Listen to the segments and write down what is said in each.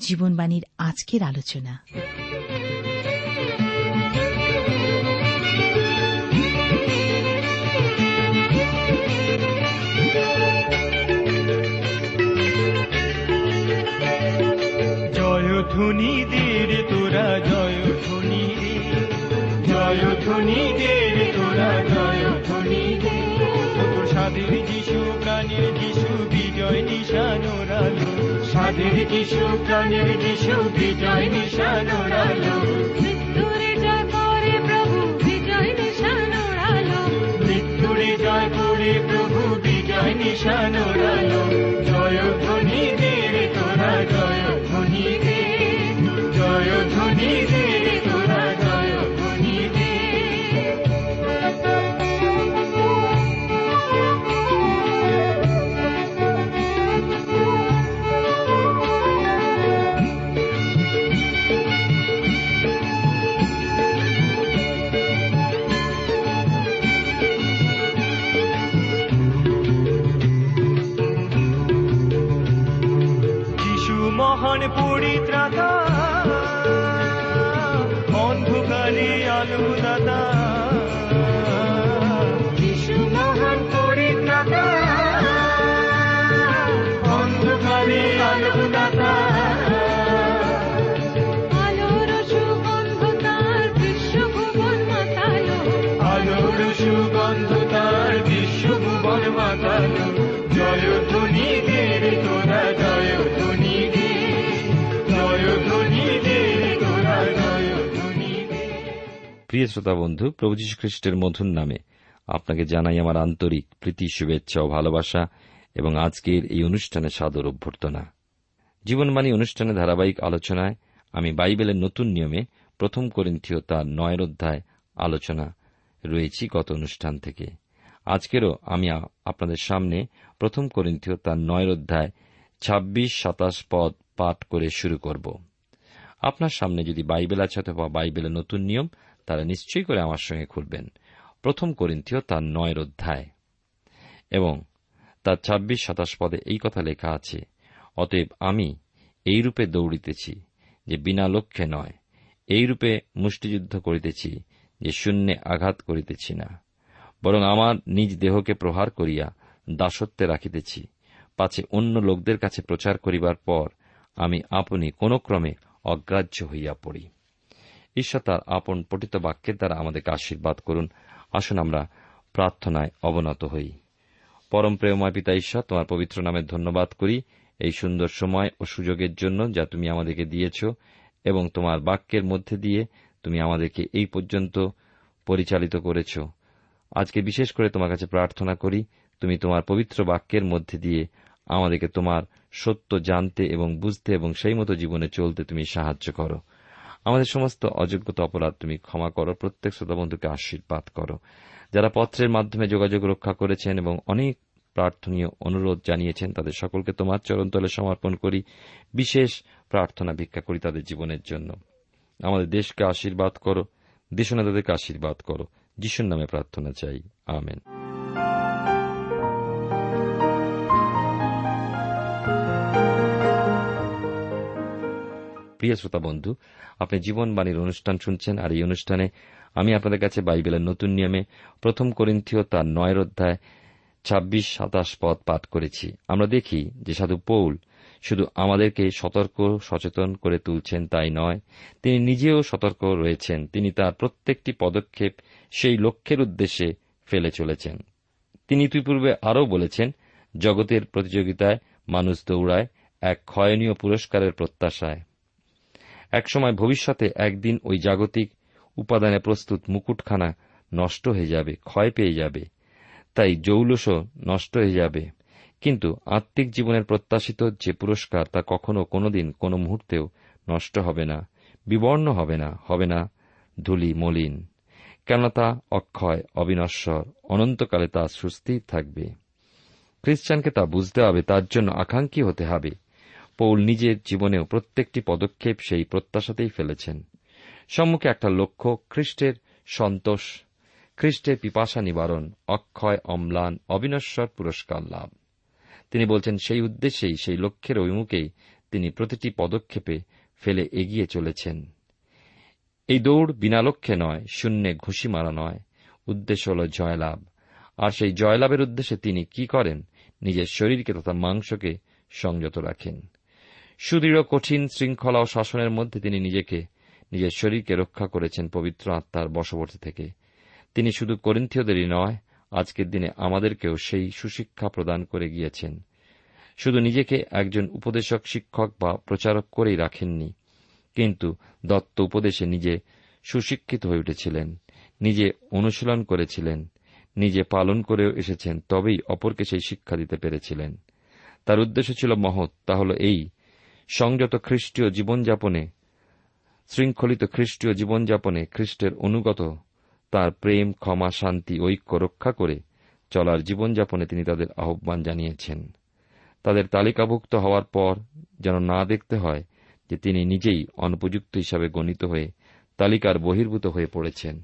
জীবনবাণীর আজকের আলোচনা। জয়ধ্বনি দের তোরা জয়ধ্বনি জয়ধ্বনি দের তোরা জয়ধ্বনি দে সাধের যিশু, প্রাণের যিশু, বিজয় নিশানোরালো সাধের যিশু প্রাণের যিশু বিজয় নিশানোরালো মৃত্যুরে জয় করে প্রভু বিজয় নিশান উড়ালো মৃত্যুরে জয় করে প্রভু বিজয় নিশান উড়ালো জয় ধ্বনি দে তোরা জয়ধ্বনি দে জয় ধ্বনি তোরা প্রিয় শ্রোতা বন্ধু, প্রভু যীশু খ্রিস্টের মধুর নামে আপনাকে জানাই আমার আন্তরিক প্রীতি, শুভেচ্ছা ও ভালোবাসা এবং আজকের এই অনুষ্ঠানে সাদর অভ্যর্থনা। জীবনবাণী অনুষ্ঠানে ধারাবাহিক আলোচনায় আমি বাইবেলের নতুন নিয়মে প্রথম করিন্থীয় তার নয়ের অধ্যায় আলোচনা রয়েছি গত অনুষ্ঠান থেকে। আজকেরও আমি আপনাদের সামনে প্রথম করিন্থীয় তার নয়ের অধ্যায় ছাব্বিশ সাতাশ পদ পাঠ করে শুরু করব। আপনার সামনে যদি বাইবেল আছে অথবা বাইবেলের নতুন নিয়ম তারা নিশ্চয়ই করে আমার সঙ্গে খুলবেন। প্রথম করিন্থীয় তার নয়ের অধ্যায়। এবং তার ছাব্বিশ সাতাশ পদে এই কথা লেখা আছে, অতএব আমি এই রূপে দৌড়িতেছি যে বিনা লক্ষ্যে নয়, এই রূপে মুষ্টিযুদ্ধ করিতেছি যে শূন্যে আঘাত করিতেছি না, বরং আমার নিজ দেহকে প্রহার করিয়া দাসত্বে রাখিতেছি। পাছে অন্য লোকদের কাছে প্রচার করিবার পর আমি আপনি কোন ক্রমে অগ্রাহ্য হইয়া পড়ি। ঈশ্বর তার আপন পঠিত বাক্যের দ্বারা আমাদেরকে আশীর্বাদ করুন। আসুন আমরা প্রার্থনায় অবনত হই। পরম প্রেমময় পিতা ঈশ্বর তোমার পবিত্র নামে ধন্যবাদ করি এই সুন্দর সময় ও সুযোগের জন্য যা তুমি আমাদেরকে দিয়েছ এবং তোমার বাক্যের মধ্যে দিয়ে তুমি আমাদেরকে এই পর্যন্ত পরিচালিত করেছ। আজকে বিশেষ করে তোমার কাছে প্রার্থনা করি, তুমি তোমার পবিত্র বাক্যের মধ্যে দিয়ে আমাদেরকে তোমার সত্য জানতে এবং বুঝতে এবং সেই মতো জীবনে চলতে তুমি সাহায্য করো। আমাদের সমস্ত অযোগ্যতা অপরাধ তুমি ক্ষমা করো, প্রত্যেক শ্রোতা বন্ধুকে আশীর্বাদ করো। যারা পত্রের মাধ্যমে যোগাযোগ রক্ষা করেছেন এবং অনেক প্রার্থনীয় অনুরোধ জানিয়েছেন, তাদের সকলকে তোমার চরণতলে সমর্পণ করি, বিশেষ প্রার্থনা ভিক্ষা করি তাদের জীবনের জন্য। আমাদের দেশকে আশীর্বাদ করো দেশনাদাদেরকে আশীর্বাদ করো। যিশুর নামে প্রার্থনা চাই। আমেন। প্রিয় শ্রোতা বন্ধু, আপনি জীবনবাণীর অনুষ্ঠান শুনছেন আর এই অনুষ্ঠানে আমি আপনাদের কাছে বাইবেলের নতুন নিয়মে প্রথম করিন্থীয় তার নয়ের অধ্যায় ছাব্বিশ সাতাশ পদ পাঠ করেছি। আমরা দেখি যে সাধু পৌল শুধু আমাদেরকে সতর্ক, সচেতন করে তুলছেন তাই নয়, তিনি নিজেও সতর্ক রয়েছেন। তিনি তার প্রত্যেকটি পদক্ষেপ সেই লক্ষ্যের উদ্দেশ্যে ফেলে চলেছেন। তিনি ইতিপূর্বে আরও বলেছেন, জগতের প্রতিযোগিতায় মানুষ দৌড়ায়, এক ক্ষয়নীয় পুরস্কারের প্রত্যাশায়। একসময় ভবিষ্যতে একদিন ওই জাগতিক উপাদানে প্রস্তুত মুকুটখানা নষ্ট হয়ে যাবে, ক্ষয় পেয়ে যাবে। তাই জৌলসও নষ্ট হয়ে যাবে। কিন্তু আত্মিক জীবনের প্রত্যাশিত যে পুরস্কার তা কখনো কোনোদিন কোনো মুহূর্তেও নষ্ট হবে না, বিবর্ণ হবে না হবে না ধুলি মলিন। কেননা তা অক্ষয়, অবিনশ্বর, অনন্তকালে তা সুস্থির থাকবে। খ্রিস্টানকে তা বুঝতে হবে, তার জন্য আকাঙ্ক্ষী হতে হবে। পৌল নিজের জীবনেও প্রত্যেকটি পদক্ষেপ সেই প্রত্যাশাতেই ফেলেছেন। সম্মুখে একটা লক্ষ্য, খ্রিস্টের সন্তোষ, খ্রিস্টের পিপাসা নিবারণ, অক্ষয়, অম্লান, অবিনশ্বর পুরস্কার লাভ। তিনি বলছেন, সেই উদ্দেশ্যেই, সেই লক্ষ্যের অভিমুখেই তিনি প্রতিটি পদক্ষেপে ফেলে এগিয়ে চলেছেন। এই দৌড় বিনা লক্ষ্যে নয়, শূন্যে ঘুষি মারা নয়, উদ্দেশ্য হল জয়লাভ। আর সেই জয়লাভের উদ্দেশ্যে তিনি কি করেন? নিজের শরীরকে তথা মাংসকে সংযত রাখেন। সুদৃঢ়, কঠিন শৃঙ্খলা ও শাসনের মধ্যে তিনি নিজেকে, নিজের শরীরকে রক্ষা করেছেন পবিত্র আত্মার বশবর্তী থেকে। তিনি শুধু করিন্থীয়দেরই নয়, আজকের দিনে আমাদেরকেও সেই সুশিক্ষা প্রদান করে গিয়েছেন। শুধু নিজেকে একজন উপদেশক, শিক্ষক বা প্রচারক করেই রাখেননি, কিন্তু দত্ত উপদেশে নিজে সুশিক্ষিত হয়ে উঠেছিলেন, নিজে অনুশীলন করেছিলেন, নিজে পালন করেও এসেছেন, তবেই অপরকে সেই শিক্ষা দিতে পেরেছিলেন। তার উদ্দেশ্য ছিল মহৎ, তা হল এই সংযত খ্রিস্টীয় জীবনযাপনে, শৃঙ্খলিত খ্রিস্টীয় জীবনযাপনে খ্রিস্টের অনুগত তার প্রেম, ক্ষমা, শান্তি, ঐক্য রক্ষা করে চলার জীবনযাপনে তিনি তাদের আহ্বান জানিয়েছেন। তাদের তালিকাভুক্ত হওয়ার পর যেন না দেখতে হয় যে তিনি নিজেই অনুপযুক্ত হিসাবে গণিত হয়ে তালিকার বহির্ভূত হয়ে পড়েছেন।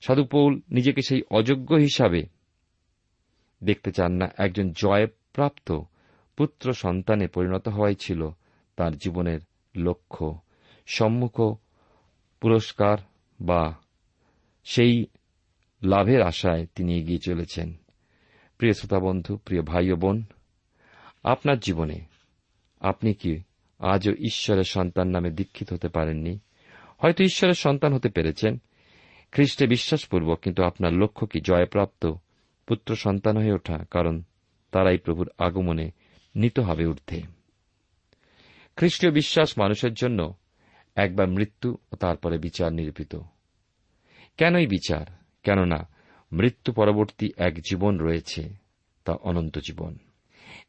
সাধুপৌল নিজেকে সেই অযোগ্য হিসাবে দেখতে চান না। একজন জয়প্রাপ্ত পুত্র সন্তানে পরিণত হওয়াই ছিল তার জীবনের লক্ষ্য, সম্মুখ পুরস্কার বা সেই লাভের আশায় তিনি এগিয়ে চলেছেন। প্রিয় শ্রোতা বন্ধু, প্রিয় ভাই ও বোন, আপনার জীবনে আপনি কি আজও ঈশ্বরের সন্তান নামে দীক্ষিত হতে পারেননি? হয়তো ঈশ্বরের সন্তান হতে পেরেছেন, খ্রিস্টে বিশ্বাসপূর্বক, কিন্তু আপনার লক্ষ্য কি জয়প্রাপ্ত পুত্র সন্তান হয়ে ওঠা? কারণ তারাই প্রভুর আগমনে নিত হবে ঊর্ধ্বে। খ্রিস্টীয় বিশ্বাস মানুষের জন্য একবার মৃত্যু ও তারপরে বিচার নিরূপিত। কেনই বিচার? কেননা মৃত্যু পরবর্তী এক জীবন রয়েছে, তা অনন্ত জীবন।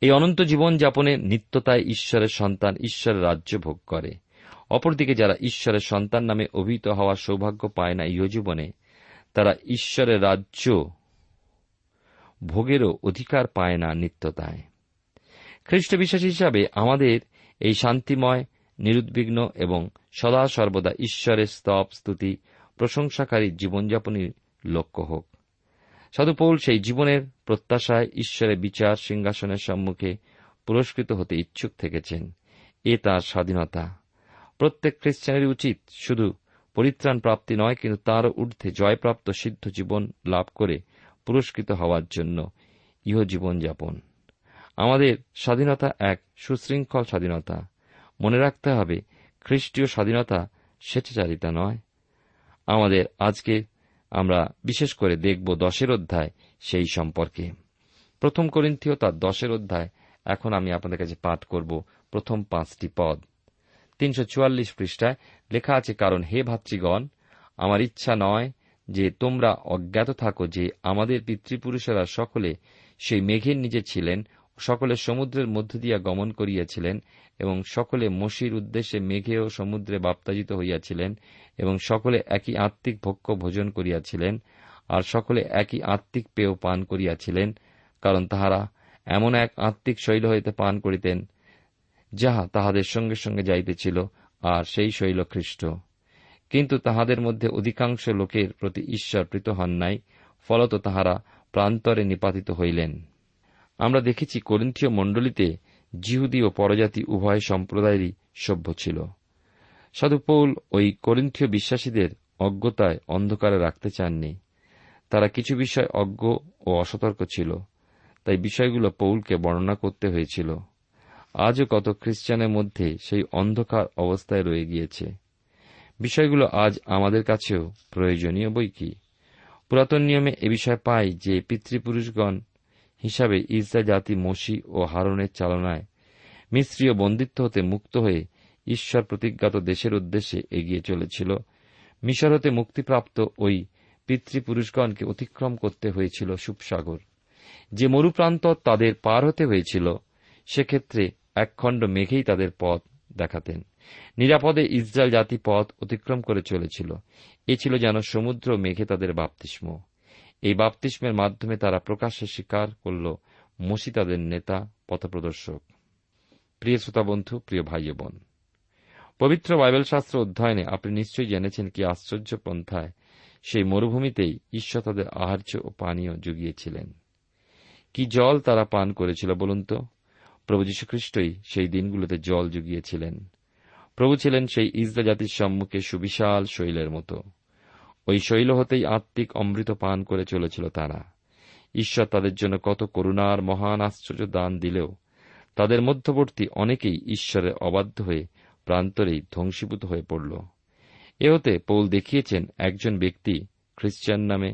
এই অনন্ত জীবন যাপনে নিত্যতায় ঈশ্বরের সন্তান ঈশ্বরের রাজ্য ভোগ করে। অপরদিকে যারা ঈশ্বরের সন্তান নামে অভিহিত হওয়ার সৌভাগ্য পায় না ইহজীবনে, তারা ঈশ্বরের রাজ্য ভোগেরও অধিকার পায় না নিত্যতায়। খ্রিস্ট বিশ্বাস হিসাবে আমাদের এই শান্তিময়, নিরুদ্বিগ্ন এবং সদা সর্বদা ঈশ্বরের স্তব, স্তুতি, প্রশংসাকারী জীবনযাপনের লক্ষ্য হোক। সাধুপৌল সেই জীবনের প্রত্যাশায় ঈশ্বরের বিচার সিংহাসনের সম্মুখে পুরস্কৃত হতে ইচ্ছুক থেকেছেন। এ তার স্বাধীনতা। প্রত্যেক খ্রিস্টানেরই উচিত শুধু পরিত্রাণ প্রাপ্তি নয়, কিন্তু তারও ঊর্ধ্বে জয়প্রাপ্ত সিদ্ধ জীবন লাভ করে পুরস্কৃত হওয়ার জন্য ইহ জীবনযাপন আমাদের স্বাধীনতা এক সুশৃঙ্খল স্বাধীনতা। মনে রাখতে হবে, খ্রিস্টীয় স্বাধীনতা স্বেচ্ছাচারিতা নয়। আমাদের আজকে আমরা বিশেষ করে দেখব দশের অধ্যায় সেই সম্পর্কে। প্রথম করিন্থীয় তার দশের অধ্যায়, এখন আমি আপনাদের কাছে পাঠ করব প্রথম পাঁচটি পদ। তিনশো চুয়াল্লিশ পৃষ্ঠায় লেখা আছে, কারণ হে ভাতৃগণ, আমার ইচ্ছা নয় যে তোমরা অজ্ঞাত থাকো যে আমাদের পিতৃপুরুষেরা সকলে সেই মেঘের নিচে ছিলেন সকলে সমুদ্রের মধ্য দিয়া গমন করিয়াছিলেন, এবং সকলে মসির উদ্দেশ্যে মেঘে ও সমুদ্রে বাপ্তাজিত হইয়াছিলেন, এবং সকলে একই আত্মিক ভক্ষ ভোজন করিয়াছিলেন, আর সকলে একই আত্মিক পেয় পান করিয়াছিলেন, কারণ তাহারা এমন এক আত্মিক শৈল হইতে পান করিতেন, যাহা তাহাদের সঙ্গে সঙ্গে যাইতেছিল, আর সেই শৈল খ্রিস্ট কিন্তু তাহাদের মধ্যে অধিকাংশ লোকের প্রতি ঈশ্বর প্রীত হন নাই, ফলত তাহারা প্রান্তরে নিপাতিত হইলেন। আমরা দেখেছি করিন্থীয় মণ্ডলীতে জিহুদি ও পরজাতি উভয় সম্প্রদায়েরই সভ্য ছিল। সাধু পৌল ওই করিন্থীয় বিশ্বাসীদের অজ্ঞতায় অন্ধকারে রাখতে চাননি। তারা কিছু বিষয় অজ্ঞ ও অসতর্ক ছিল, তাই বিষয়গুলো পৌলকে বর্ণনা করতে হয়েছিল। আজও কত খ্রিস্টানের মধ্যে সেই অন্ধকার অবস্থায় রয়ে গিয়েছে। বিষয়গুলো আজ আমাদের কাছেও প্রয়োজনীয় বই কি? পুরাতন নিয়মে এ বিষয়ে পাই যে পিতৃপুরুষগণ হিসাবে ইসরা জাতি মসি ও হারনের চালনায় মিশ্রীয় বন্দিত্ব হতে মুক্ত হয়ে ঈশ্বর প্রতিজ্ঞাত দেশের উদ্দেশ্যে এগিয়ে চলেছিল। মিশর হতে মুক্তিপ্রাপ্ত ওই পিতৃপুরুষগণকে অতিক্রম করতে হয়েছিল সুপসাগর। যে মরুপ্রান্ত তাদের পার হতে হয়েছিল, সেক্ষেত্রে একখণ্ড মেঘেই তাদের পথ দেখাতেন। নিরাপদে ইসরায়েল জাতি পথ অতিক্রম করে চলেছিল। এ ছিল যেন সমুদ্র মেঘে তাদের বাপতিস্ম। এই বাপতিস্মের মাধ্যমে তারা প্রকাশ্যে স্বীকার করল মসি তাদের নেতা, পথপ্রদর্শক। প্রিয় শ্রোতা বন্ধু, প্রিয় ভাই বোন, পবিত্র বাইবেল শাস্ত্র অধ্যয়নে আপনি নিশ্চয়ই জেনেছেন কি আশ্চর্য পন্থায় সেই মরুভূমিতেই ঈশ্বর তাদের আহার্য ও পানীয় জুগিয়েছিলেন। কি জল তারা পান করেছিল বলুন তো? প্রভু যীশুখ্রিস্টই সেই দিনগুলোতে জল জুগিয়েছিলেন। প্রভু ছিলেন সেই ইসরা জাতির সম্মুখে সুবিশাল শৈলের মতো। ওই শৈল হতেই আত্মিক অমৃত পান করে চলেছিল তারা। ঈশ্বর তাদের জন্য কত করুণার মহান আশ্চর্য দান দিলেও, তাদের মধ্যবর্তী অনেকেই ঈশ্বরের অবাধ্য হয়ে প্রান্তরেই ধ্বংসীভূত হয়ে পড়ল। এ হতে পৌল দেখিয়েছেন একজন ব্যক্তি খ্রিস্টান নামে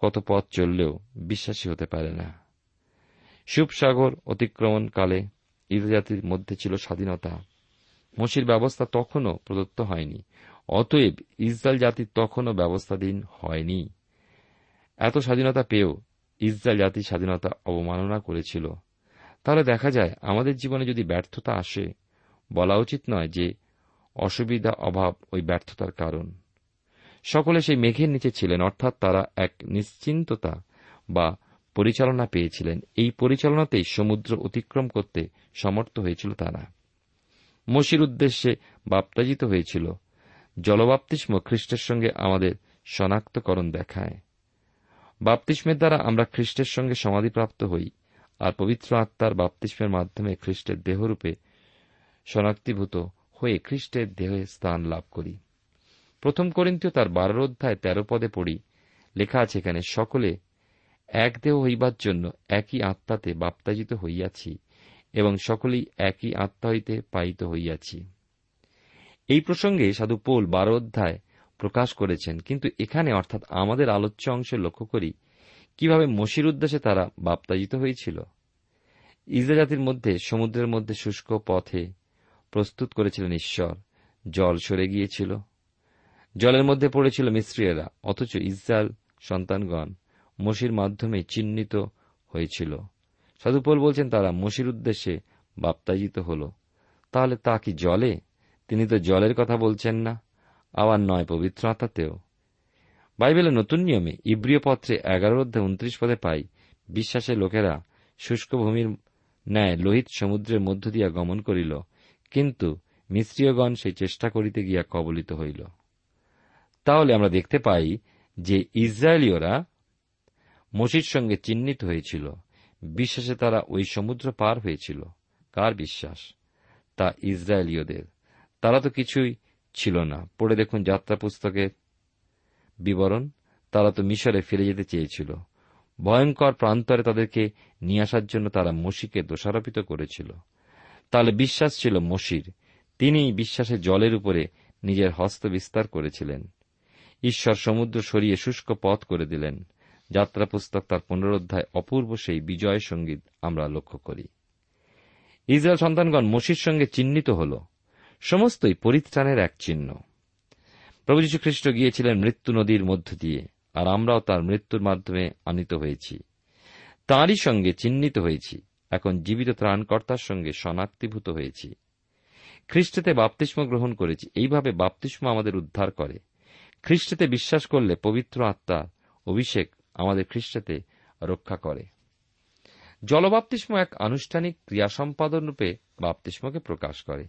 কত পথ চললেও বিশ্বাসী হতে পারে না। সুপসাগর অতিক্রমণকালে ইরাজাতির মধ্যে ছিল স্বাধীনতা। মসির ব্যবস্থা তখনও প্রদত্ত হয়নি। অতএব ইসরায়েল জাতির তখনও ব্যবস্থাধীন হয়নি। এত স্বাধীনতা পেয়েও ইসরায়েল জাতি স্বাধীনতা অবমাননা করেছিল। তাহলে দেখা যায়, আমাদের জীবনে যদি ব্যর্থতা আসে, বলা উচিত নয় যে অসুবিধা, অভাব ওই ব্যর্থতার কারণ। সকলে সেই মেঘের নিচে ছিলেন, অর্থাৎ তারা এক নিশ্চিন্ততা বা পরিচালনা পেয়েছিলেন। এই পরিচালনাতেই সমুদ্র অতিক্রম করতে সমর্থ হয়েছিল তারা। মসির উদ্দেশ্যে বাপ্তাজিত হয়েছিল জলবাপ্তিস্ম খ্রিস্টের সঙ্গে আমাদের শনাক্তকরণ দেখায়। বাপ্তিস্মের দ্বারা আমরা খ্রিস্টের সঙ্গে সমাধিপ্রাপ্ত হই, আর পবিত্র আত্মার বাপ্তিস্মের মাধ্যমে খ্রিস্টের দেহরূপে শনাক্তিভূত হয়ে খ্রিস্টের দেহে স্থান লাভ করি। প্রথম করিন্তীয় তার বারোর অধ্যায় তেরো পদে পড়ি, লেখা আছে এখানে, সকলে এক দেহ হইবার জন্য একই আত্মাতে বাপ্তাজিত হইয়াছি, এবং সকলেই একই আত্মা হইতে পাইত হইয়াছি। এই প্রসঙ্গে সাধু পোল বারো অধ্যায় প্রকাশ করেছেন। কিন্তু এখানে অর্থাৎ আমাদের আলোচ্য অংশে লক্ষ্য করি, কীভাবে মসির উদ্দেশ্যে তারা বাপ্তাজিত হয়েছিল। ইসরা জাতির মধ্যে, সমুদ্রের মধ্যে শুষ্ক পথে প্রস্তুত করেছিলেন ঈশ্বর। জল সরে গিয়েছিল। জলের মধ্যে পড়েছিল মিস্ত্রিয়েরা, অথচ ইসরায়েল সন্তানগণ মসির মাধ্যমে চিহ্নিত হয়েছিল। সাধুপোল বলছেন, তারা মসির উদ্দেশ্যে বাপ্তাজিত হল। তাহলে তা কি জলে? তিনি তো জলের কথা বলছেন না, আবার নয় পবিত্র আত্মাতেও। বাইবেলের নতুন নিয়মে ইব্রিয় পত্রে এগারো অধ্যায় উনত্রিশ পদে পাই, বিশ্বাসের লোকেরা শুষ্ক ভূমির ন্যায় লোহিত সমুদ্রের মধ্য দিয়া গমন করিল, কিন্তু মিশ্রীয়গণ সেই চেষ্টা করিতে গিয়া কবলিত হইল। তাহলে আমরা দেখতে পাই যে ইসরায়েলীয়রা মসির সঙ্গে চিহ্নিত হয়েছিল, বিশ্বাসে তারা ওই সমুদ্র পার হয়েছিল। কার বিশ্বাস? তা ইসরায়েলীয়দের। তারা তো কিছুই ছিল না। পড়ে দেখুন যাত্রা পুস্তকের বিবরণ। তারা তো মিশরে ফিরে যেতে চেয়েছিল। ভয়ঙ্কর প্রান্তরে তাদেরকে নিয়ে আসার জন্য তারা মসিকে দোষারোপিত করেছিল। তাহলে বিশ্বাস ছিল মসির। তিনি বিশ্বাসে জলের উপরে নিজের হস্ত বিস্তার করেছিলেন। ঈশ্বর সমুদ্র সরিয়ে শুষ্ক পথ করে দিলেন। যাত্রা পুস্তক তার পুনরোধ্যায় অপূর্ব সেই বিজয় সংগীত আমরা লক্ষ্য করি। ইসরায়েল সন্তানগণ মসির সঙ্গে চিহ্নিত হল। সমস্তই পরিত্রাণের এক চিহ্ন। প্রভু খ্রিস্ট গিয়েছিলেন মৃত্যু নদীর মধ্য দিয়ে, আর আমরাও তার মৃত্যুর মাধ্যমে আনিত হয়েছি। তাঁরই সঙ্গে চিহ্নিত হয়েছি। এখন জীবিত ত্রাণকর্তার সঙ্গে শনাক্তিভূত হয়েছি। খ্রিস্টেতে বাপতিস্ম গ্রহণ করেছি, এইভাবে বাপতিস্ম আমাদের উদ্ধার করে। খ্রিস্টেতে বিশ্বাস করলে পবিত্র আত্মা অভিষেক আমাদের খ্রিস্টেতে রক্ষা করে। জলবাপ্তিস্ম এক আনুষ্ঠানিক ক্রিয়া সম্পাদন রূপে বাপ্তিস্মকে প্রকাশ করে।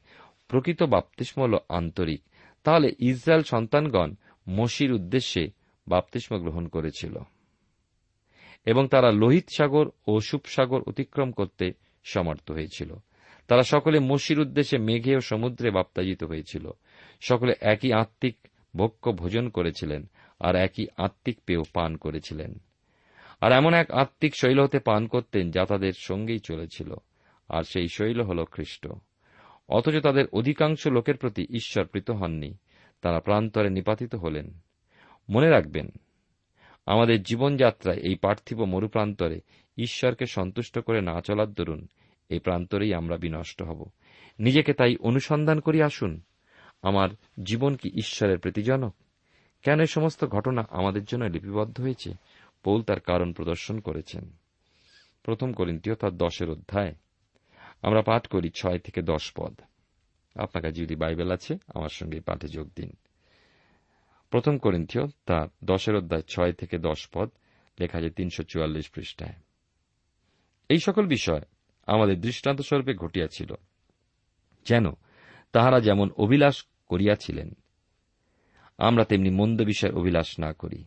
প্রকৃত বাপ্তিস্ম হল আন্তরিক। তাহলে ইসরায়েল সন্তানগণ মসির উদ্দেশ্যে বাপ্তিস্ম গ্রহণ করেছিল। এবং তারা লোহিত সাগর ও সুপসাগর অতিক্রম করতে সমর্থ হয়েছিল। তারা সকলে মসির উদ্দেশ্যে মেঘে ও সমুদ্রে বাপ্তাজিত হয়েছিল। সকলে একই আত্মিক ভক্ষ ভোজন করেছিলেন আর একই আত্মিক পেয় পান করেছিলেন। আর এমন এক আত্মিক শৈল হতে পান করতেন যা তাদের সঙ্গেই চলেছিল। আর সেই শৈল হল খ্রিস্ট। অথচ তাদের অধিকাংশ লোকের প্রতি ঈশ্বর প্রীত হননি। তারা প্রান্তরে নিপাতিত হলেন। মনে রাখবেন, আমাদের জীবনযাত্রায় এই পার্থিব মরুপ্রান্তরে ঈশ্বরকে সন্তুষ্ট করে না চলার দরুন এই প্রান্তরেই আমরা বিনষ্ট হব। নিজেকে তাই অনুসন্ধান করি আসুন, আমার জীবন কি ঈশ্বরের প্রতিজনক কেন এই সমস্ত ঘটনা আমাদের জন্য লিপিবদ্ধ হয়েছে? পৌল তার কারণ প্রদর্শন করেছেন। প্রথম করিন্তীয় তার দশের অধ্যায়। আমরা পাঠ করি ছয় থেকে দশ পদ। আপনার কাছে যদি বাইবেল আছে, আমার সঙ্গে পাঠে যোগ দিন। প্রথম করিন্থীয় তার দশের অধ্যায় ছয় থেকে দশ পদ, লেখা আছে তিনশো চুয়াল্লিশ পৃষ্ঠায়। এই সকল বিষয় আমাদের দৃষ্টান্ত স্বরূপে ঘটিয়াছিল, যেন তাহারা যেমন অভিলাষ করিয়াছিলেন, আমরা তেমনি মন্দ বিষয়ের অভিলাষ না করি।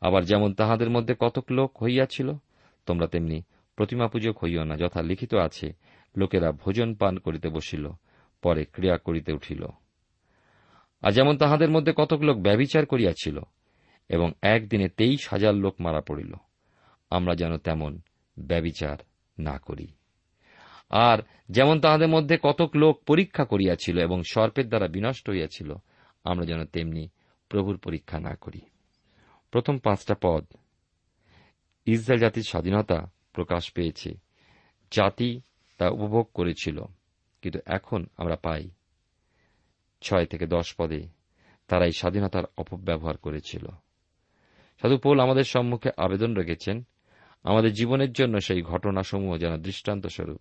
আবার যেমন তাহাদের মধ্যে কতক লোক হইয়াছিল, তোমরা তেমনি প্রতিমা পূজক হইও না যথা লিখিত আছে লোকেরা ভোজন পান করিতে বসিল, পরে ক্রিয়া করিতে উঠিল। আর যেমন তাহাদের মধ্যে কতক লোক ব্যবিচার করিয়াছিল, এবং একদিনে তেইশ হাজার লোক মারা পড়িল, আমরা যেন তেমন ব্যবিচার না করি। আর যেমন তাহাদের মধ্যে কতক লোক পরীক্ষা করিয়াছিল এবং সর্পের দ্বারা বিনষ্ট হইয়াছিল, আমরা যেন তেমনি প্রভুর পরীক্ষা না করি। প্রথম পাঁচটা পদ, ইসরায়েল জাতির স্বাধীনতা প্রকাশ পেয়েছে, জাতি তা উপভোগ করেছিল, কিন্তু এখন আমরা পাই। ছয় থেকে দশ পদে তারা এই স্বাধীনতার অপব্যবহার করেছিল। সাধু পৌল আমাদের সম্মুখে আবেদন রেখেছেন, আমাদের জীবনের জন্য সেই ঘটনাসমূহ যেন দৃষ্টান্ত স্বরূপ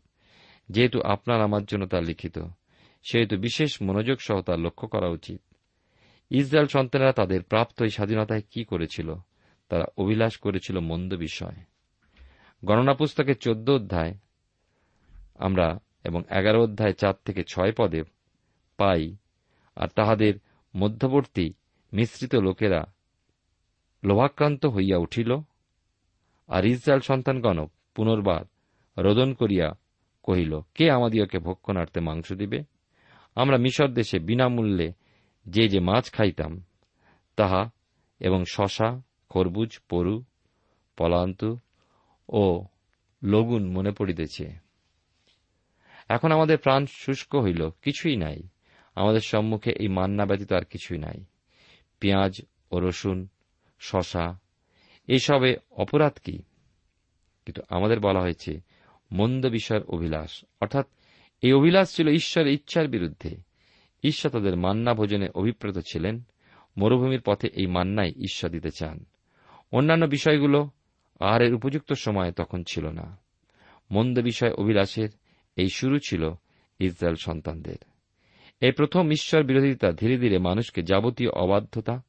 যেহেতু আপনার আমার জন্য তা লিখিত, সেহেতু বিশেষ মনোযোগ সহ তা লক্ষ্য করা উচিত। ইসরায়েল সন্তানেরা তাদের প্রাপ্ত এই স্বাধীনতায় কি করেছিল, তারা অভিলাষ করেছিল মন্দ বিষয়। গণনা পুস্তকের চোদ্দ অধ্যায় আমরা এবং এগারো অধ্যায় চার থেকে ছয় পদে পাই, আর তাহাদের মধ্যবর্তী মিশ্রিত লোকেরা লোভাক্রান্ত হইয়া উঠিল, আর ইসরায়েল সন্তানগণ পুনর্বার রোদন করিয়া কহিল, কে আমাদিওকে ভক্ষণার্থে মাংস দিবে? আমরা মিশর দেশে বিনামূল্যে যে যে মাছ খাইতাম, তাহা এবং শশা, খরবুজ, পরু, পলান্তু ও লগুন মনে পড়িতেছে। এখন আমাদের প্রাণ শুষ্ক হইল, কিছুই নাই। আমাদের সম্মুখে এই মান্না ব্যতীত আর কিছুই নাই। পেঁয়াজ ও রসুন শশা এসবে অপরাধ কি? কিন্তু আমাদের বলা হয়েছে, মন্দ বিষয়ের অভিলাষ। অর্থাৎ এই অভিলাষ ছিল ঈশ্বরের ইচ্ছার বিরুদ্ধে। ঈশ্বর তাদের মান্না ভোজনে অভিপ্রেত ছিলেন। মরুভূমির পথে এই মান্নাই ঈশ্বর দিতে চান। অন্যান্য বিষয়গুলো আহারের উপযুক্ত সময় তখন ছিল না। মন্দ বিষয় অভিলাষের এই শুরু ছিল ইসরায়েল সন্তানদের। এই প্রথম ঈশ্বর বিরোধিতা ধীরে ধীরে মানুষকে যাবতীয় অবাধ্যতা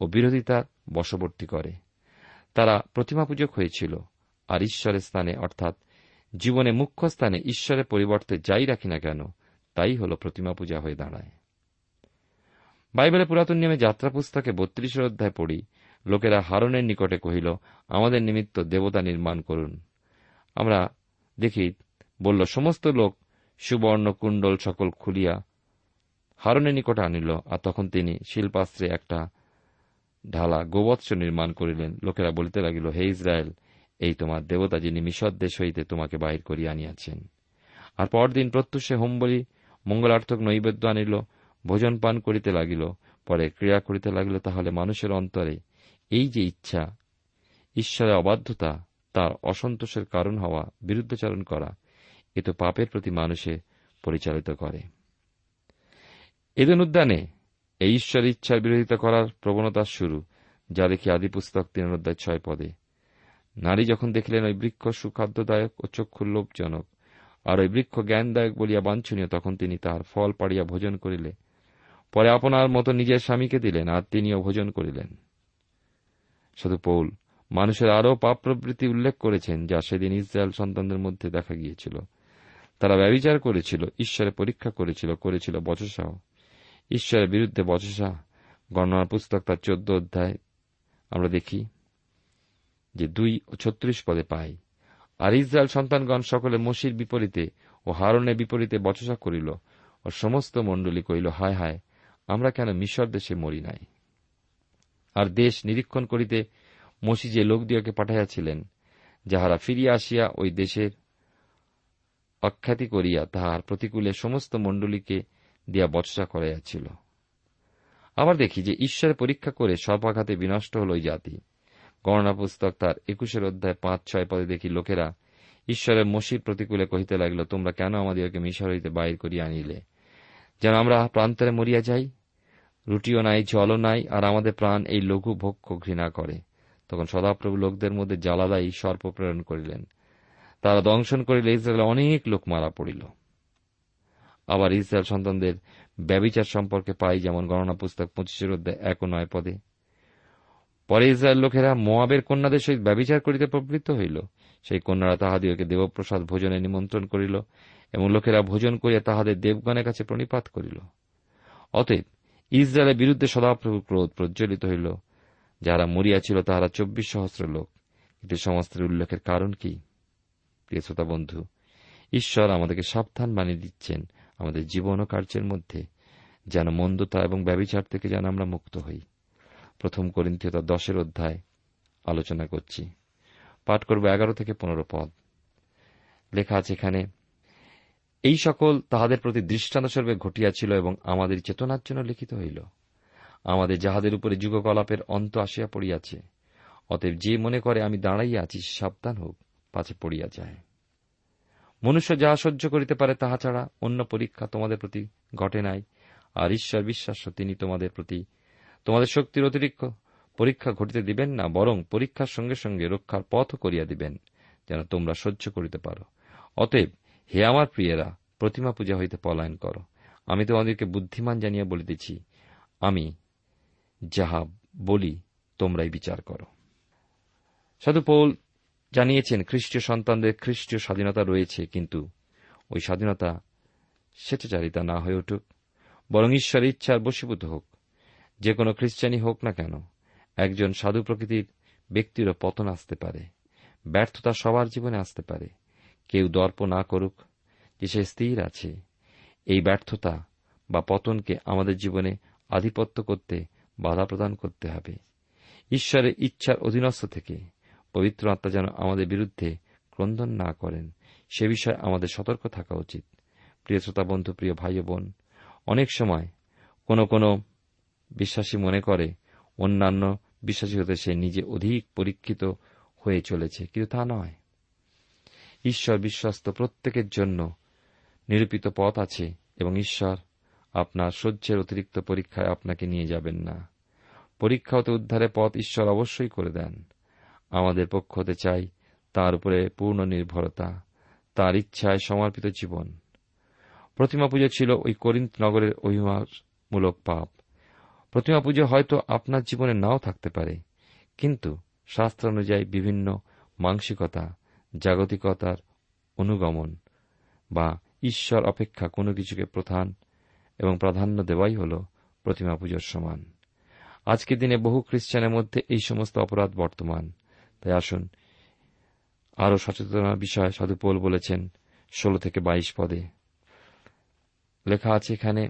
ও বিরোধিতার বশবর্তী করে। তারা প্রতিমা পূজক হয়েছিল আর ঈশ্বরের স্থানে, অর্থাৎ জীবনে মুখ্য স্থানে ঈশ্বরের পরিবর্তে যাই রাখি না কেন, তাই হল প্রতিমা পূজা হয়ে দাঁড়ায়। বাইবেলের পুরাতন নিয়মে যাত্রা পুস্তকে বত্রিশের অধ্যায় পড়ি, লোকেরা হারনের নিকটে কহিল, আমাদের নিমিত্ত দেবতা নির্মাণ করুন। আমরা দেখি বলল, সমস্ত লোক সুবর্ণ কুণ্ডল সকল খুলিয়া হারনের নিকটে আনিল, আর তখন তিনি শিল্পাস্ত্রে একটা ঢালা গোবৎস নির্মাণ করিলেন। লোকেরা বলিতে লাগিল, হে ইসরায়েল, এই তোমার দেবতা যিনি মিশর দেশ হইতে তোমাকে বাহির করিয়া আনিয়াছেন। আর পরদিন প্রত্যুষে হোমবলি, মঙ্গলার্থক নৈবেদ্য আনিল, ভোজন পান করিতে লাগিল, পরে ক্রিয়া করিতে লাগিল, তাহলে মানুষের অন্তরে এই যে ইচ্ছা, ঈশ্বরের অবাধ্যতা, তার অসন্তোষের কারণ হওয়া, বিরুদ্ধচারণ করা এ তো পাপের প্রতি মানুষে পরিচালিত করে। এদিন উদ্যানে এই ঈশ্বর ইচ্ছার বিরোধিতা করার প্রবণতার শুরু, যা দেখি আদি পুস্তক তিন অধ্যায় ছয় পদে। নারী যখন দেখিলেন ওই বৃক্ষ সুখাদ্যদায়ক ও চক্ষুল্লোভজনক আর ওই বৃক্ষ জ্ঞানদায়ক বলিয়া বাঞ্ছনীয়, তখন তিনি তাহার ফল পাড়িয়া ভোজন করিলে। পরে আপনার মতো নিজের স্বামীকে দিলেন, আর তিনিও ভোজন করিলেন। শুধু পৌল, মানুষের আরও পাপ প্রবৃত্তি উল্লেখ করেছেন, যা সেদিন ইসরায়েল সন্তানদের মধ্যে দেখা গিয়েছিল। তারা ব্যবিচার করেছিল, ঈশ্বরের পরীক্ষা করেছিল করেছিল বচসাহ ঈশ্বরের বিরুদ্ধে বচসা। গণনার পুস্তক তার চোদ্দ অধ্যায়। আমরা দেখি যে দুই ও ছত্রিশ পদে পাই। আর ইসরায়েল সন্তানগণ সকলে মসির বিপরীতে ও হারনের বিপরীতে বচসা করিল ও সমস্ত মণ্ডলী কহিল, হায় হায়, আমরা কেন মিশর দেশে মরি নাই? আর দেশ নিরীক্ষণ করিতে মসি যে লোকদিওকে পাঠাইয়াছিলেন, যাহারা ফিরিয়া আসিয়া ওই দেশের অখ্যাতি করিয়া তাহার প্রতিকূলে সমস্ত মণ্ডলীকে দিয়া বচসা করাইয়াছিল। আবার দেখি যে ঈশ্বর পরীক্ষা করে সর্বাঘাতে বিনষ্ট হল ওই জাতি। গণনা পুস্তক তার একুশের অধ্যায় পাঁচ, ছয় পদে দেখি, লোকেরা, ঈশ্বরের মসির প্রতিকূলে কহিতে লাগিল, তোমরা কেন আমাদেরকে মিশর হইতে বাইর করিয়া আনিলে? যেন আমরা প্রান্তরে মরিয়া যাই? রুটিও নাই, জলও নাই, আর আমাদের প্রাণ এই লঘু ভক্ষ ঘৃণা করে। তখন সদাপ্রভু লোকদের মধ্যে জ্বালাদায়ী সর্প প্রেরণ করিলেন। তারা দংশন করিলে ইসরায়েল অনেক লোক মারা পড়িল। আবার ইসরায়েল সন্তানদের ব্যবিচার সম্পর্কে পাই যেমন গণনা পুস্তক পঁচিশের অধ্যায় এক ও নয় পদে। পরে ইসরায়েল লোকেরা মোয়াবের কন্যাদের সহিত ব্যবিচার করিতে প্রবৃত্ত হইল। সেই কন্যারা তাহাদিওকে দেবপ্রসাদ ভোজনে নিমন্ত্রণ করিল এবং লোকেরা ভোজন করিয়া তাহাদের দেবগণের কাছে প্রণিপাত করিল। অতএব ইসরায়েলের বিরুদ্ধে সদাপ্রভু ক্রোধ প্রজ্বলিত হইল। যারা মরিয়াছিল তাহারা চব্বিশ সহস্র লোক। কিন্তু সমস্তের উল্লেখের কারণ কি? প্রিয় শ্রোতা বন্ধু, ঈশ্বর আমাদেরকে সাবধান বানিয়ে দিচ্ছেন আমাদের জীবন ও কার্যের মধ্যে, যেন মন্দতা এবং ব্যবিচার থেকে যেন আমরা মুক্ত হই। প্রথম করিন্থীয় তার দশের অধ্যায় আলোচনা করছি। পাঠ করব এগারো থেকে পনেরো পদ। লেখা আছে এখানে, এই সকল তাহাদের প্রতি দৃষ্টান্তস্বরূপে ঘটিয়াছিল এবং আমাদের চেতনার জন্য লিখিত হইল। আমাদের যাহাদের উপরে যুগকলাপের অন্ত আসিয়া পড়িয়াছে, অতএব যে মনে করে আমি দাঁড়াইয়া আছি সাবধান হোক। পাছে পড়িয়া যায়। মনুষ্য যাহা সহ্য করিতে পারে তাহা ছাড়া অন্য পরীক্ষা তোমাদের প্রতি ঘটে নাই, আর ঈশ্বর বিশ্বাস তিনি তোমাদের প্রতি। তোমাদের শক্তির অতিরিক্ত পরীক্ষা ঘটিতে দিবেন না, বরং পরীক্ষার সঙ্গে সঙ্গে রক্ষার পথও করিয়া দিবেন, যেন তোমরা সহ্য করিতে পারো। অতএব হে আমার প্রিয়েরা, প্রতিমা পূজা হইতে পলায়ন করো। আমি তোমাদেরকে বুদ্ধিমান জানিয়া বলিতেছি, আমি যাহা বলি তোমরাই বিচার করো। সাধু পৌল জানিয়েছেন, খ্রিস্টীয় সন্তানদের খ্রিস্টীয় স্বাধীনতা রয়েছে, কিন্তু ওই স্বাধীনতা স্বেচ্ছাচারিতা না হয়ে উঠুক, বরং ঈশ্বরের ইচ্ছার বশীভূত হোক। যে কোনো খ্রিস্টানই হোক না কেন, একজন সাধু প্রকৃতির ব্যক্তিরও পতন আসতে পারে, ব্যর্থতা সবার জীবনে আসতে পারে। কেউ দর্প না করুক যে সে স্থির আছে। এই ব্যর্থতা বা পতনকে আমাদের জীবনে আধিপত্য করতে বাধা প্রদান করতে হবে। ঈশ্বরের ইচ্ছার অধীনস্থ থেকে পবিত্র আত্মা যেন আমাদের বিরুদ্ধে ক্রন্দন না করেন, সে বিষয়ে আমাদের সতর্ক থাকা উচিত। প্রিয় শ্রোতা বন্ধু প্রিয় ভাই বোন, অনেক সময় কোনো কোনো বিশ্বাসী মনে করে, অন্যান্য বিশ্বাসী হতে সে নিজে অধিক পরীক্ষিত হয়ে চলেছে, কিন্তু তা নয়। ঈশ্বর বিশ্বস্ত প্রত্যেকের জন্য নিরূপিত পথ আছে এবং ঈশ্বর আপনার সহ্যের অতিরিক্ত পরীক্ষায় আপনাকে নিয়ে যাবেন না। পরীক্ষা হতে উদ্ধারে পথ ঈশ্বর অবশ্যই করে দেন। আমাদের পক্ষ হতে চাই তার উপরে পূর্ণ নির্ভরতা তার ইচ্ছায় সমর্পিত জীবন। প্রতিমা পুজো ছিল ওই করিন্ত নগরের অভিমানমূলক পাপ। প্রতিমা পুজো হয়তো আপনার জীবনে নাও থাকতে পারে, কিন্তু শাস্ত্র অনুযায়ী বিভিন্ন মানসিকতা, জাগতিকতার অনুগমন বা ঈশ্বর অপেক্ষা কোনো কিছুকে প্রধান এবং প্রাধান্য দেওয়াই হল প্রতিমা পুজোর সমান। আজকের দিনে বহু খ্রিস্টানের মধ্যে এই সমস্ত অপরাধ বর্তমান। তাই আসুন। আরও সচেতনার বিষয়ে সাধু পোল বলেছেন ষোলো থেকে বাইশ পদে। লেখা আছে এখানে,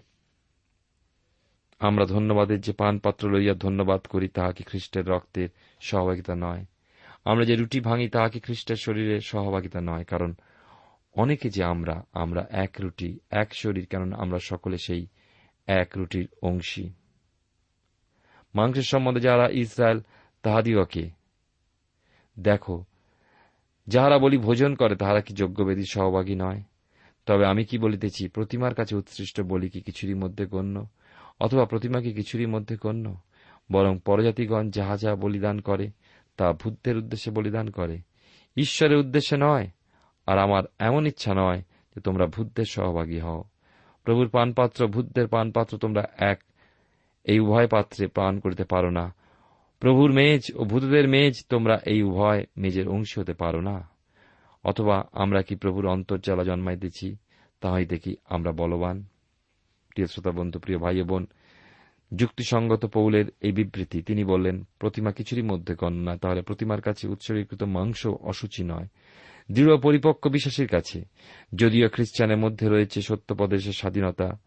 আমরা ধন্যবাদের যে পানপাত্র লইয়া ধন্যবাদ করি তাহা কি খ্রিস্টের রক্তের সহভাগিতা নয়। আমরা যে রুটি ভাঙি তাহা কি খ্রিস্টের শরীরে সহভাগিতা নয়। কারণ অনেকে যে আমরা আমরা এক রুটি, এক শরীর, কেননা আমরা সকলে সেই এক রুটির অংশী। মাংসের সম্বন্ধে যারা ইসরায়েল তাহাদিওকে দেখো, যাহারা বলি ভোজন করে, তাহারা কি যজ্ঞবেদীর সহভাগী নয়? তবে আমি কি বলিতেছি, প্রতিমার কাছে উৎসৃষ্ট বলি কি কিছুরই মধ্যে গণ্য, অথবা প্রতিমা কি কিছুরই মধ্যে গণ্য? বরং পরজাতিগণ যাহা যাহা বলিদান করে, তা ভূতের উদ্দেশ্যে বলিদান করে। ঈশ্বরের উদ্দেশ্যে নয়, আর আমার এমন ইচ্ছা নয় যে তোমরা ভূতদের সহভাগী হও। প্রভুর পানপাত্র, ভূতদের পানপাত্র তোমরা এক, এই উভয় পাত্রে পান করিতে পারো না। প্রভুর মেজ ও ভূতদের মেজ, তোমরা এই উভয় মেজের অংশ হতে পারো না। অথবা আমরা কি প্রভুর অন্তর্জালা জন্মাইতেছি, তাহাই দেখি আমরা বলবান। প্রিয় বন্ধু, প্রিয় ভাই বোন, যুক্তিসঙ্গত পৌলের এই বিবৃতি, তিনি বললেন, প্রতিমা কিছুরই মধ্যে গণ্য, তাহলে প্রতিমার কাছে উৎসর্গীকৃত মাংস অসুচি নয়। দৃঢ় পরিপক্ক বিশ্বাসীর কাছে, যদিও খ্রিস্টানের মধ্যে রয়েছে সত্যপদেশের স্বাধীনতা,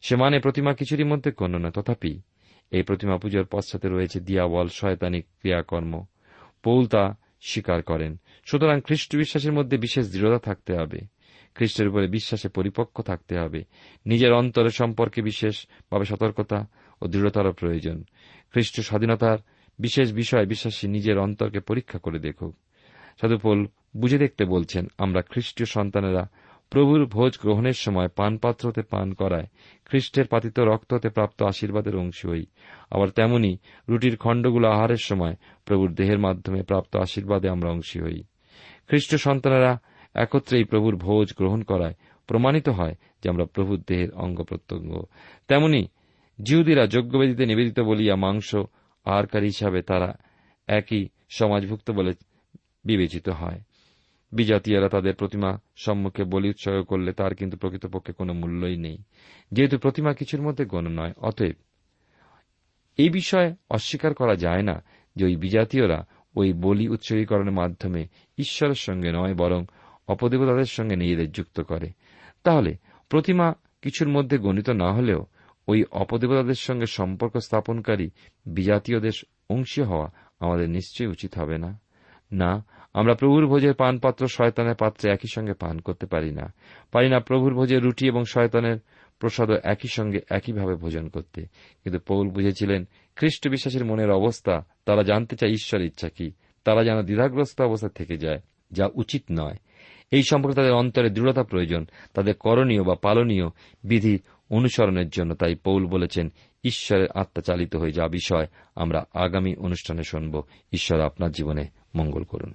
সে মানে প্রতিমা কিছুরই মধ্যে গণ্য নয়। তথাপি এই প্রতিমা পুজোর পশ্চাতে রয়েছে দিয়াবল শয়তানিক ক্রিয়াকর্ম। পৌল তা স্বীকার করেন। সুতরাং খ্রিস্ট বিশ্বাসের মধ্যে বিশেষ দৃঢ়তা থাকতে হবে। খ্রিস্টের উপরে বিশ্বাসে পরিপক্ক থাকতে হবে। নিজের অন্তরের সম্পর্কে বিশেষভাবে সতর্কতা ও দৃঢ়তারও প্রয়োজন। খ্রিস্ট স্বাধীনতার বিশেষ বিষয় বিশ্বাসী নিজের অন্তরকে পরীক্ষা করে দেখুক। সাধুপোল বুঝে দেখতে বলছেন, আমরা খ্রিস্টীয় সন্তানেরা প্রভুর ভোজ গ্রহণের সময় পানপাত্র হতে পান করায়, খ্রিস্টের পাতিত রক্ত হতে প্রাপ্ত আশীর্বাদের অংশ হই। আবার তেমনি রুটির খণ্ডগুলো আহারের সময় প্রভুর দেহের মাধ্যমে প্রাপ্ত আশীর্বাদে আমরা অংশী হই। খ্রিস্ট সন্তানেরা একত্রেই প্রভুর ভোজ গ্রহণ করায় প্রমাণিত হয় যে আমরা প্রভুর দেহের অঙ্গ প্রত্যঙ্গ। তেমনি জিহুদিরা যজ্ঞবেদীতে নিবেদিত বলিয়া মাংস আহারকারী হিসাবে তারা একই সমাজভুক্ত বলে বিবেচিত হয়। বিজাতীয়রা তাদের প্রতিমা সম্মুখে বলি উৎসর্গ করলে তার কিন্তু প্রকৃতপক্ষে কোনো মূল্যই নেই। যেহেতু প্রতিমা কিছুর মধ্যে গণ নয়, অতএব এই বিষয়ে অস্বীকার করা যায় না যে ওই বিজাতীয়রা ওই বলি উৎসর্গীকরণের মাধ্যমে ঈশ্বরের সঙ্গে নয়, বরং অপদেবতাদের সঙ্গে নিজেদের যুক্ত করে। তাহলে প্রতিমা কিছুর মধ্যে গণিত না হলেও ওই অপদেবতাদের সঙ্গে সম্পর্ক স্থাপনকারী বিজাতীয়দের অংশী হওয়া আমাদের নিশ্চয়ই উচিত হবে না। না, আমরা প্রভুর ভোজের পানপাত্র শয়তানের পাত্রে একই সঙ্গে পান করতে পারি না। পারি না প্রভুর ভোজের রুটি এবং শয়তানের প্রসাদও একই সঙ্গে একইভাবে ভোজন করতে। কিন্তু পৌল বুঝেছিলেন, খ্রিস্ট বিশ্বাসের মনের অবস্থা, তারা জানতে চায় ঈশ্বর ইচ্ছা কি। তারা যেন দ্বিধাগ্রস্ত অবস্থা থেকে যায়, যা উচিত নয়। এই সম্পর্কে তাদের অন্তরে দৃঢ়তা প্রয়োজন। তাদের করণীয় বা পালনীয় বিধি অনুসরণের জন্য তাই পৌল বলেছেন, ঈশ্বরের আত্মা চালিত হয়ে যা বিষয় আমরা আগামী অনুষ্ঠানে শুনব। ঈশ্বর আপনার জীবনে মঙ্গল করুন।